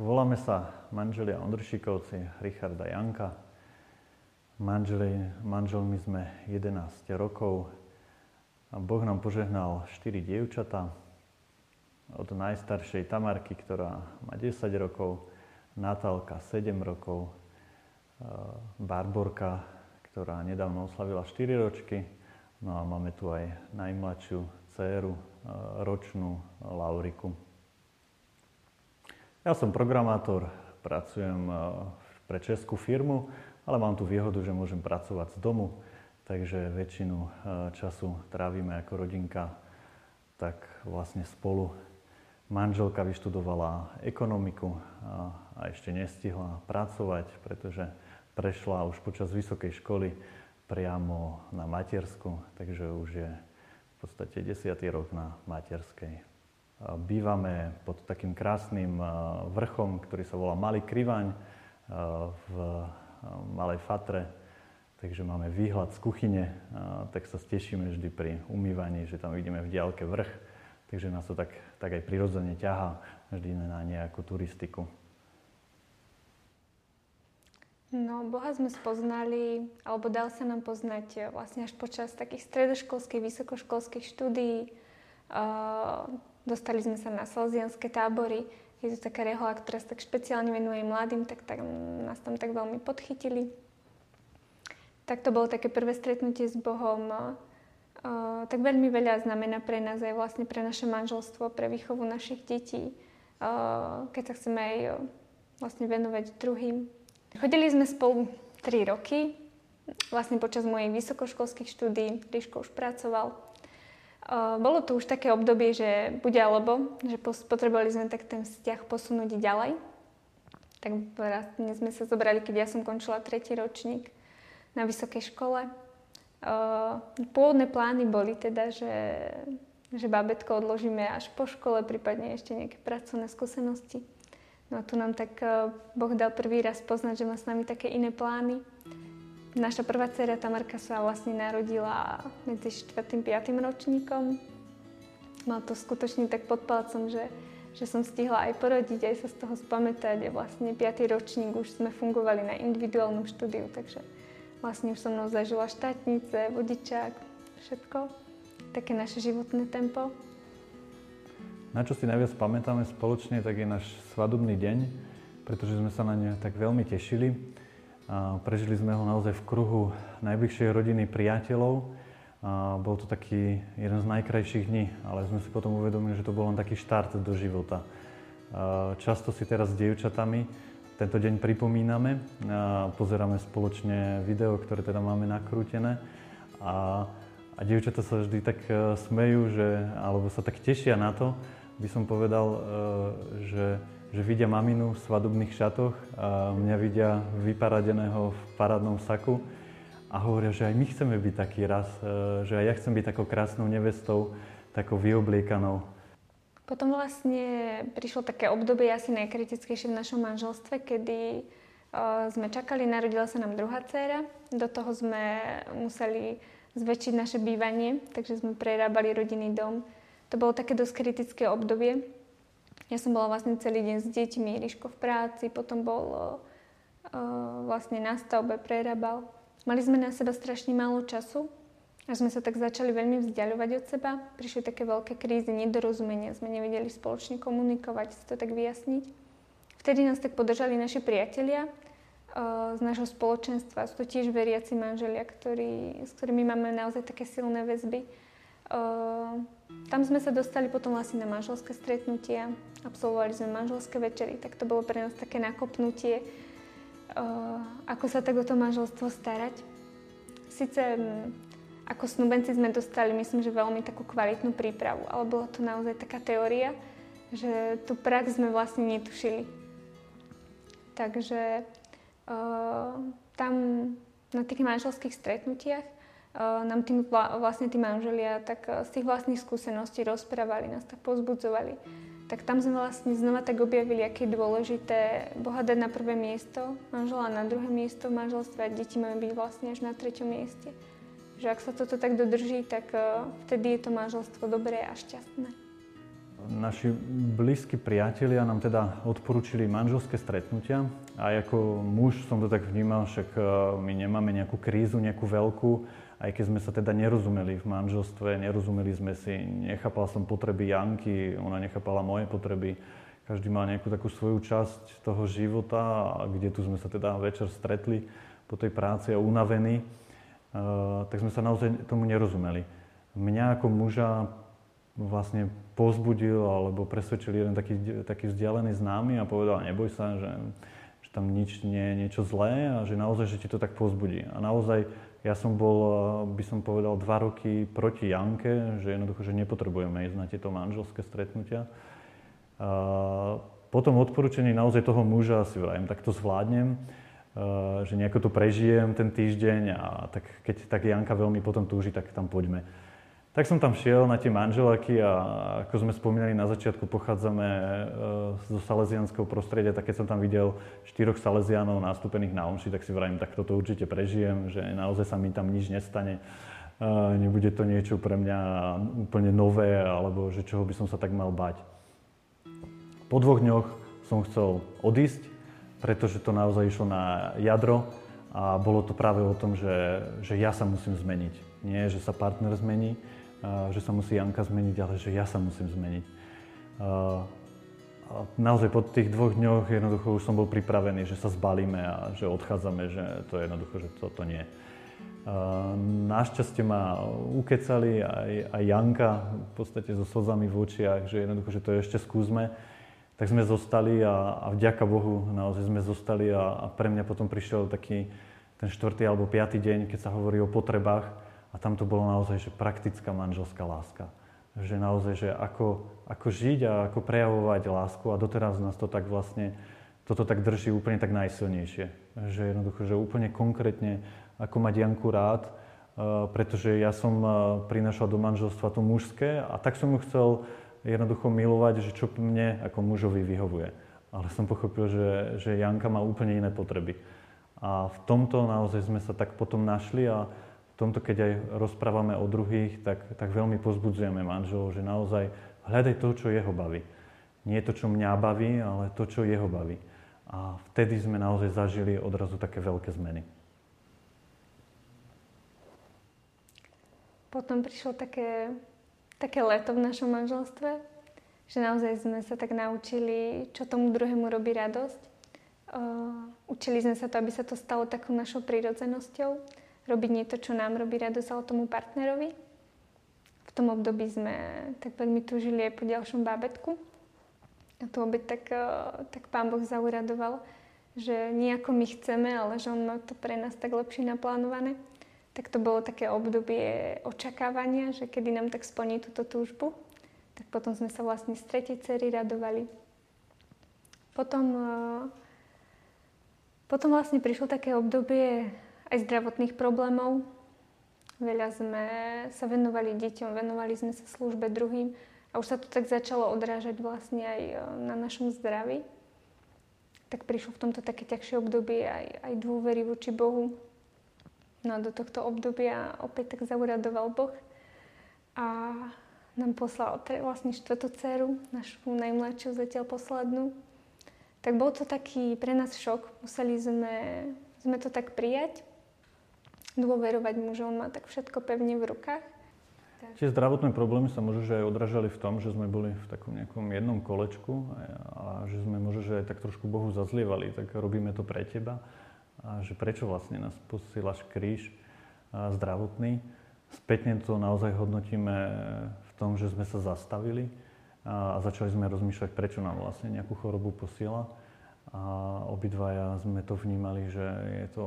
Voláme sa manželia Ondršikovci, Richard a Janka. Manželi, manželmi sme 11 rokov. Boh nám požehnal 4 dievčatá. Od najstaršej Tamarky, ktorá má 10 rokov, Natálka 7 rokov, Barborka, ktorá nedávno oslavila 4 ročky. No a máme tu aj najmladšiu dceru, ročnú Lauriku. Ja som programátor, pracujem eh, pre českú firmu, ale mám tu výhodu, že môžem pracovať z domu, takže väčšinu eh, času trávime ako rodinka tak vlastne spolu. Manželka vyštudovala ekonomiku a ešte nestihla pracovať, pretože prešla už počas vysokej školy priamo na matersku, takže už je v podstate desiatý rok na materskej. Bývame pod takým krásnym vrchom, ktorý sa volá Malý Krivaň v Malej Fatre. Takže máme výhľad z kuchyne, tak sa stešíme vždy pri umývaní, že tam vidíme v diálke vrch. Takže nás to tak, tak aj prirodzene ťahá vždy na nejakú turistiku. No, Boha sme spoznali, alebo dal sa nám poznať vlastne až počas takých stredoškolských, vysokoškolských štúdií. Dostali sme sa na salzianské tábory. Je to taká rehola, ktorá sa tak špeciálne venuje mladým, tak, tak nás tam tak veľmi podchytili. Tak to bolo také prvé stretnutie s Bohom. Uh, tak veľmi veľa znamená pre nás aj vlastne pre naše manželstvo, pre výchovu našich detí, uh, keď sa chceme aj uh, vlastne venovať druhým. Chodili sme spolu 3 roky, vlastne počas mojich vysokoškolských štúdí, Ríško už pracoval. Bolo to už také obdobie, že bude alebo, že potrebovali sme tak ten vzťah posunúť ďalej. Tak vlastne sme sa zobrali, keď ja som končila tretí ročník na vysokej škole. Pôvodné plány boli teda, že, že babetko odložíme až po škole, prípadne ešte nejaké pracovné skúsenosti. No a tu nám tak Boh dal prvý raz poznať, že má s nami také iné plány. Naša prvá dcera Tamarka sa vlastne narodila medzi 4. a 5. ročníkom. Mal to skutočne tak pod palcom, že, že som stihla aj porodiť, aj sa z toho spamätať. A vlastne 5. ročník už sme fungovali na individuálnom štúdiu, takže vlastne už som mnou zažila štátnice, vodičák, všetko. Také naše životné tempo. Na čo si najviac pamätáme spoločne, tak je náš svadobný deň, pretože sme sa na ne tak veľmi tešili. Prežili sme ho naozaj v kruhu najbližšej rodiny priateľov. Bol to taký jeden z najkrajších dní, ale sme si potom uvedomili, že to bol len taký štart do života. Často si teraz s dievčatami tento deň pripomíname, pozeráme spoločne video, ktoré teda máme nakrútené a, a dievčata sa vždy tak e, smejú, že, alebo sa tak tešia na to, by som povedal, e, že že vidia maminu v svadobných šatoch a mňa vidia vyparadeného v parádnom saku a hovoria, že aj my chceme byť taký raz, e, že aj ja chcem byť takou krásnou nevestou, takou vyobliekanou. Potom vlastne prišlo také obdobie asi najkritickejšie v našom manželstve, kedy uh, sme čakali, narodila sa nám druhá dcéra. Do toho sme museli zväčšiť naše bývanie, takže sme prerábali rodinný dom. To bolo také dosť kritické obdobie, ja som bola vlastne celý deň s deťmi, Ríško v práci, potom bol uh, vlastne na stavbe, prerábal. Mali sme na seba strašne málo času, až sme sa tak začali veľmi vzdialovať od seba. Prišli také veľké krízy, nedorozumenia, sme nevedeli spoločne komunikovať, si to tak vyjasniť. Vtedy nás tak podržali naši priatelia uh, z nášho spoločenstva. Sú to tiež veriaci manželia, ktorí, s ktorými máme naozaj také silné väzby. Uh, tam sme sa dostali potom vlastne na manželské stretnutia, absolvovali sme manželské večery, tak to bolo pre nás také nakopnutie, uh, ako sa tak o to manželstvo starať. Sice um, ako snubenci sme dostali, myslím, že veľmi takú kvalitnú prípravu, ale bola to naozaj taká teória, že tú prax sme vlastne netušili. Takže uh, tam na tých manželských stretnutiach nám tým, vlastne tí manželia tak z tých vlastných skúseností rozprávali, nás tak pozbudzovali. Tak tam sme vlastne znova tak objavili, aké je dôležité Boha dať na prvé miesto, manžela na druhé miesto v manželstve a deti majú byť vlastne až na treťom mieste. Že ak sa toto tak dodrží, tak vtedy je to manželstvo dobré a šťastné. naši blízki priatelia nám teda odporúčili manželské stretnutia. A ako muž som to tak vnímal, však e, my nemáme nejakú krízu, nejakú veľkú, aj keď sme sa teda nerozumeli v manželstve, nerozumeli sme si, nechápal som potreby Janky, ona nechápala moje potreby. Každý mal nejakú takú svoju časť toho života, kde tu sme sa teda večer stretli po tej práci a unavení, uh, tak sme sa naozaj tomu nerozumeli. Mňa ako muža vlastne pozbudil alebo presvedčil jeden taký, taký vzdialený známy a povedal, neboj sa, že, že tam nič nie je niečo zlé a že naozaj, že ti to tak pozbudí. A naozaj ja som bol, by som povedal, dva roky proti Janke, že jednoducho, že nepotrebujeme ísť na tieto manželské stretnutia. A potom odporúčení naozaj toho muža si vrajím, tak to zvládnem, že nejako to prežijem ten týždeň a tak keď tak Janka veľmi potom túži, tak tam poďme. Tak som tam šiel na tie manželaky a ako sme spomínali na začiatku, pochádzame e, zo salesianského prostredia, tak keď som tam videl štyroch salesianov nastúpených na omši, tak si vravím, tak toto určite prežijem, že naozaj sa mi tam nič nestane. Nebude to niečo pre mňa úplne nové, alebo že čoho by som sa tak mal bať. Po dvoch dňoch som chcel odísť, pretože to naozaj išlo na jadro a bolo to práve o tom, že, že ja sa musím zmeniť. Nie, že sa partner zmení, že sa musí Janka zmeniť, ale že ja sa musím zmeniť. A naozaj po tých dvoch dňoch jednoducho už som bol pripravený, že sa zbalíme a že odchádzame, že to je jednoducho, že toto nie. Našťastie ma ukecali aj, aj Janka v podstate so slzami v očiach, že jednoducho, že to ešte skúsme. Tak sme zostali a, a vďaka Bohu naozaj sme zostali a, a pre mňa potom prišiel taký ten štvrtý alebo piatý deň, keď sa hovorí o potrebách, a tam to bolo naozaj, že praktická manželská láska. Že naozaj, že ako, ako žiť a ako prejavovať lásku a doteraz nás to tak vlastne, toto tak drží úplne tak najsilnejšie. Že jednoducho, že úplne konkrétne, ako mať Janku rád, uh, pretože ja som uh, prinašal do manželstva to mužské a tak som ju chcel jednoducho milovať, že čo mne ako mužovi vyhovuje. Ale som pochopil, že, že Janka má úplne iné potreby. A v tomto naozaj sme sa tak potom našli a, tomto, keď aj rozprávame o druhých, tak, tak veľmi pozbudzujeme manželov, že naozaj hľadaj to, čo jeho baví. Nie to, čo mňa baví, ale to, čo jeho baví. A vtedy sme naozaj zažili odrazu také veľké zmeny. Potom prišlo také, také leto v našom manželstve, že naozaj sme sa tak naučili, čo tomu druhému robí radosť. Uh, učili sme sa to, aby sa to stalo takou našou prírodzenosťou robiť niečo, čo nám robí radosť, ale tomu partnerovi. V tom období sme tak veľmi túžili aj po ďalšom bábetku. A to obeď tak, eh, tak pán Boh zauradoval, že nie ako my chceme, ale že on má to pre nás tak lepšie naplánované. Tak to bolo také obdobie očakávania, že kedy nám tak splní túto túžbu. Tak potom sme sa vlastne z tretej cery radovali. Potom, eh, potom vlastne prišlo také obdobie aj zdravotných problémov. Veľa sme sa venovali deťom, venovali sme sa službe druhým a už sa to tak začalo odrážať vlastne aj e, na našom zdraví. Tak prišlo v tomto také ťažšie obdobie aj, aj dôvery voči Bohu. No a do tohto obdobia opäť tak zauradoval Boh a nám poslal vlastne štvrtú dceru, našu najmladšiu, zatiaľ poslednú. Tak bol to taký pre nás šok. Museli sme, sme to tak prijať dôverovať mu, že on má tak všetko pevne v rukách. Tie zdravotné problémy sa možno že aj odražali v tom, že sme boli v takom nejakom jednom kolečku a že sme možno aj tak trošku Bohu zazlievali, tak robíme to pre teba a že prečo vlastne nás posílaš kríž zdravotný. Spätne to naozaj hodnotíme v tom, že sme sa zastavili a začali sme rozmýšľať, prečo nám vlastne nejakú chorobu posiela a obidvaja sme to vnímali, že je to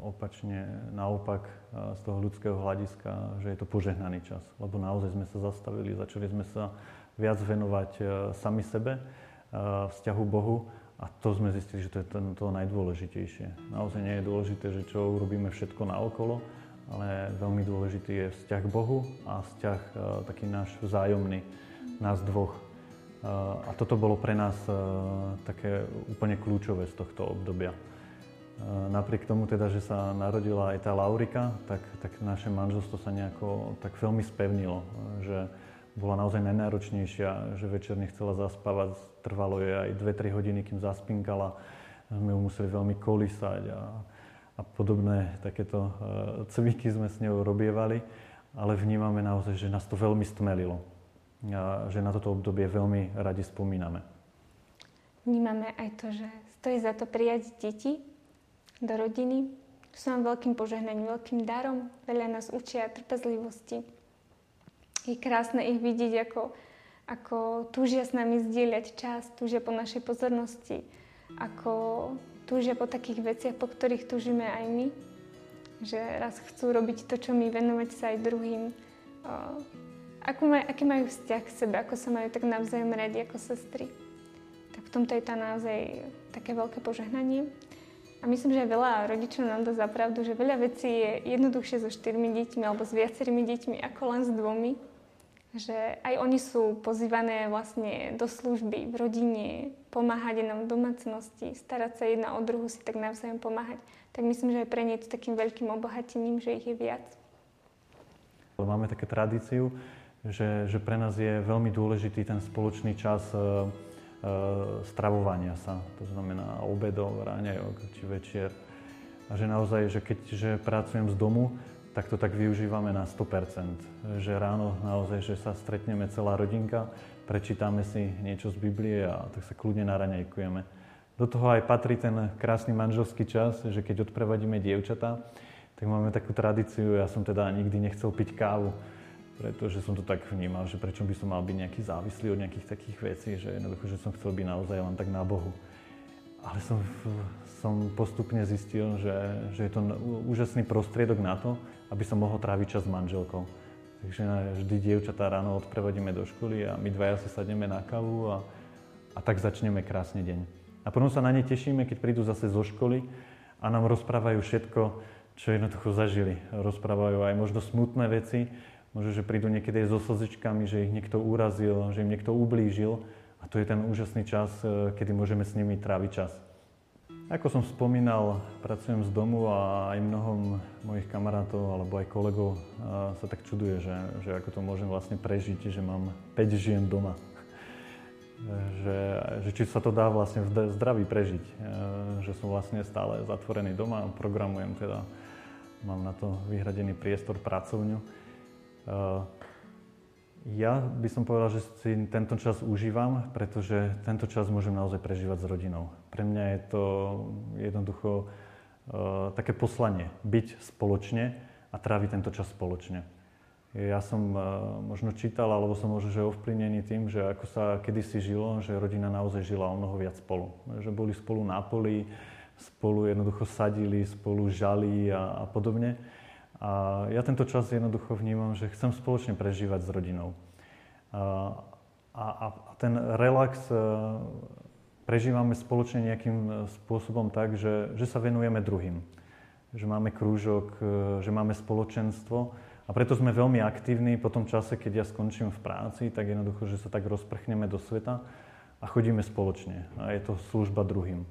opačne naopak z toho ľudského hľadiska, že je to požehnaný čas. Lebo naozaj sme sa zastavili, začali sme sa viac venovať e, sami sebe, e, vzťahu Bohu a to sme zistili, že to je to, to najdôležitejšie. Naozaj nie je dôležité, že čo urobíme všetko naokolo, ale veľmi dôležitý je vzťah k Bohu a vzťah e, taký náš vzájomný, nás dvoch. A toto bolo pre nás e, také úplne kľúčové z tohto obdobia. E, napriek tomu teda, že sa narodila aj tá Laurika, tak, tak naše manželstvo sa nejako tak veľmi spevnilo, že bola naozaj najnáročnejšia, že večer nechcela zaspávať, trvalo jej aj 2-3 hodiny, kým zaspinkala. Sme ju museli veľmi kolísať a, a podobné takéto uh, cviky sme s ňou robievali, ale vnímame naozaj, že nás to veľmi stmelilo a že na toto obdobie veľmi radi spomíname. Vnímame aj to, že stojí za to prijať deti do rodiny. Sú nám veľkým požehnaním, veľkým darom. Veľa nás učia trpezlivosti. Je krásne ich vidieť, ako, ako túžia s nami zdieľať čas, túžia po našej pozornosti, ako túžia po takých veciach, po ktorých túžime aj my. Že raz chcú robiť to, čo my, venovať sa aj druhým. Ako maj, aký majú vzťah k sebe, ako sa majú tak navzájom radi ako sestry. Tak v tomto je to naozaj také veľké požehnanie. A myslím, že aj veľa rodičov nám dá zapravdu, že veľa vecí je jednoduchšie so štyrmi deťmi alebo s viacerými deťmi ako len s dvomi. Že aj oni sú pozývané vlastne do služby v rodine, pomáhať nám v domácnosti, starať sa jedna o druhu, si tak navzájom pomáhať. Tak myslím, že aj pre nie je to takým veľkým obohatením, že ich je viac. Máme také tradíciu, že, že pre nás je veľmi dôležitý ten spoločný čas e, e, stravovania sa. To znamená obedov, ráňajok či večer. A že naozaj, že keďže pracujem z domu, tak to tak využívame na 100%. Že ráno naozaj, že sa stretneme celá rodinka, prečítame si niečo z Biblie a tak sa kľudne naraňajkujeme. Do toho aj patrí ten krásny manželský čas, že keď odprevadíme dievčatá, tak máme takú tradíciu, ja som teda nikdy nechcel piť kávu pretože som to tak vnímal, že prečo by som mal byť nejaký závislý od nejakých takých vecí, že jednoducho, že som chcel byť naozaj len tak na Bohu. Ale som, som postupne zistil, že, že je to úžasný prostriedok na to, aby som mohol tráviť čas s manželkou. Takže vždy dievčatá ráno odprevodíme do školy a my dvaja si sadneme na kavu a, a tak začneme krásny deň. A potom sa na ne tešíme, keď prídu zase zo školy a nám rozprávajú všetko, čo jednoducho zažili. Rozprávajú aj možno smutné veci, Možno, že prídu niekedy so slzičkami, že ich niekto urazil, že im niekto ublížil. A to je ten úžasný čas, e, kedy môžeme s nimi tráviť čas. Ako som spomínal, pracujem z domu a aj mnohom mojich kamarátov alebo aj kolegov e, sa tak čuduje, že, že ako to môžem vlastne prežiť, že mám 5 žien doma. E, že, že či sa to dá vlastne v zdraví prežiť. Že som vlastne stále zatvorený doma, programujem teda, mám na to vyhradený priestor, pracovňu Eh, ja by som povedal, že si tento čas užívam, pretože tento čas môžem naozaj prežívať s rodinou. Pre mňa je to jednoducho uh, také poslanie, byť spoločne a tráviť tento čas spoločne. Ja som uh, možno čítal, alebo som možno že ovplyvnený tým, že ako sa kedysi žilo, že rodina naozaj žila o mnoho viac spolu. Že boli spolu na poli, spolu jednoducho sadili, spolu žali a, a podobne. A ja tento čas jednoducho vnímam, že chcem spoločne prežívať s rodinou. A, a, a ten relax e, prežívame spoločne nejakým e, spôsobom tak, že, že sa venujeme druhým. Že máme krúžok, e, že máme spoločenstvo. A preto sme veľmi aktívni po tom čase, keď ja skončím v práci, tak jednoducho, že sa tak rozprchneme do sveta a chodíme spoločne. A je to služba druhým.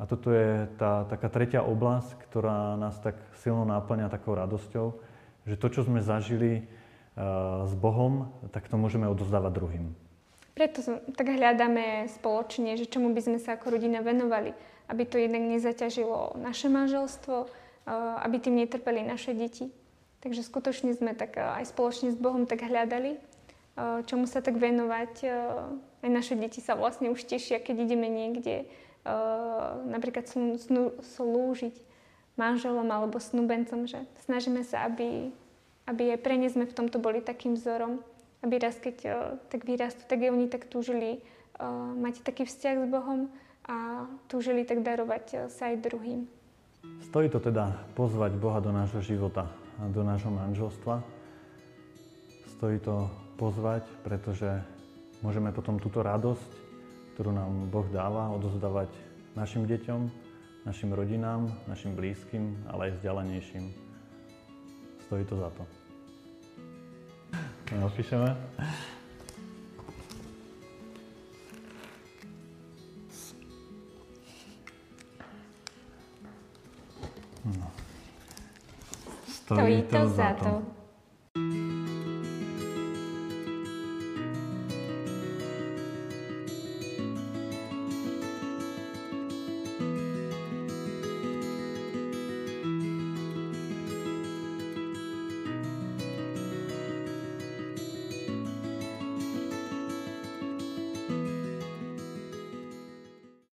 A toto je tá taká tretia oblasť, ktorá nás tak silno náplňa takou radosťou, že to, čo sme zažili uh, s Bohom, tak to môžeme odozdávať druhým. Preto tak hľadáme spoločne, že čomu by sme sa ako rodina venovali, aby to jednak nezaťažilo naše manželstvo, uh, aby tým netrpeli naše deti. Takže skutočne sme tak uh, aj spoločne s Bohom tak hľadali, čomu sa tak venovať. Aj naše deti sa vlastne už tešia, keď ideme niekde napríklad slúžiť manželom alebo snúbencom, že snažíme sa, aby, aby aj pre ne sme v tomto boli takým vzorom, aby raz, keď uh, tak vyrastú, tak oni tak túžili uh, mať taký vzťah s Bohom a túžili tak darovať uh, sa aj druhým. Stojí to teda pozvať Boha do nášho života, do nášho manželstva. Stojí to pozvať, pretože môžeme potom túto radosť ktorú nám Boh dáva, odozdávať našim deťom, našim rodinám, našim blízkym, ale aj vzdialenejším. Stojí to za to. Napíšeme. No. Stojí to za to.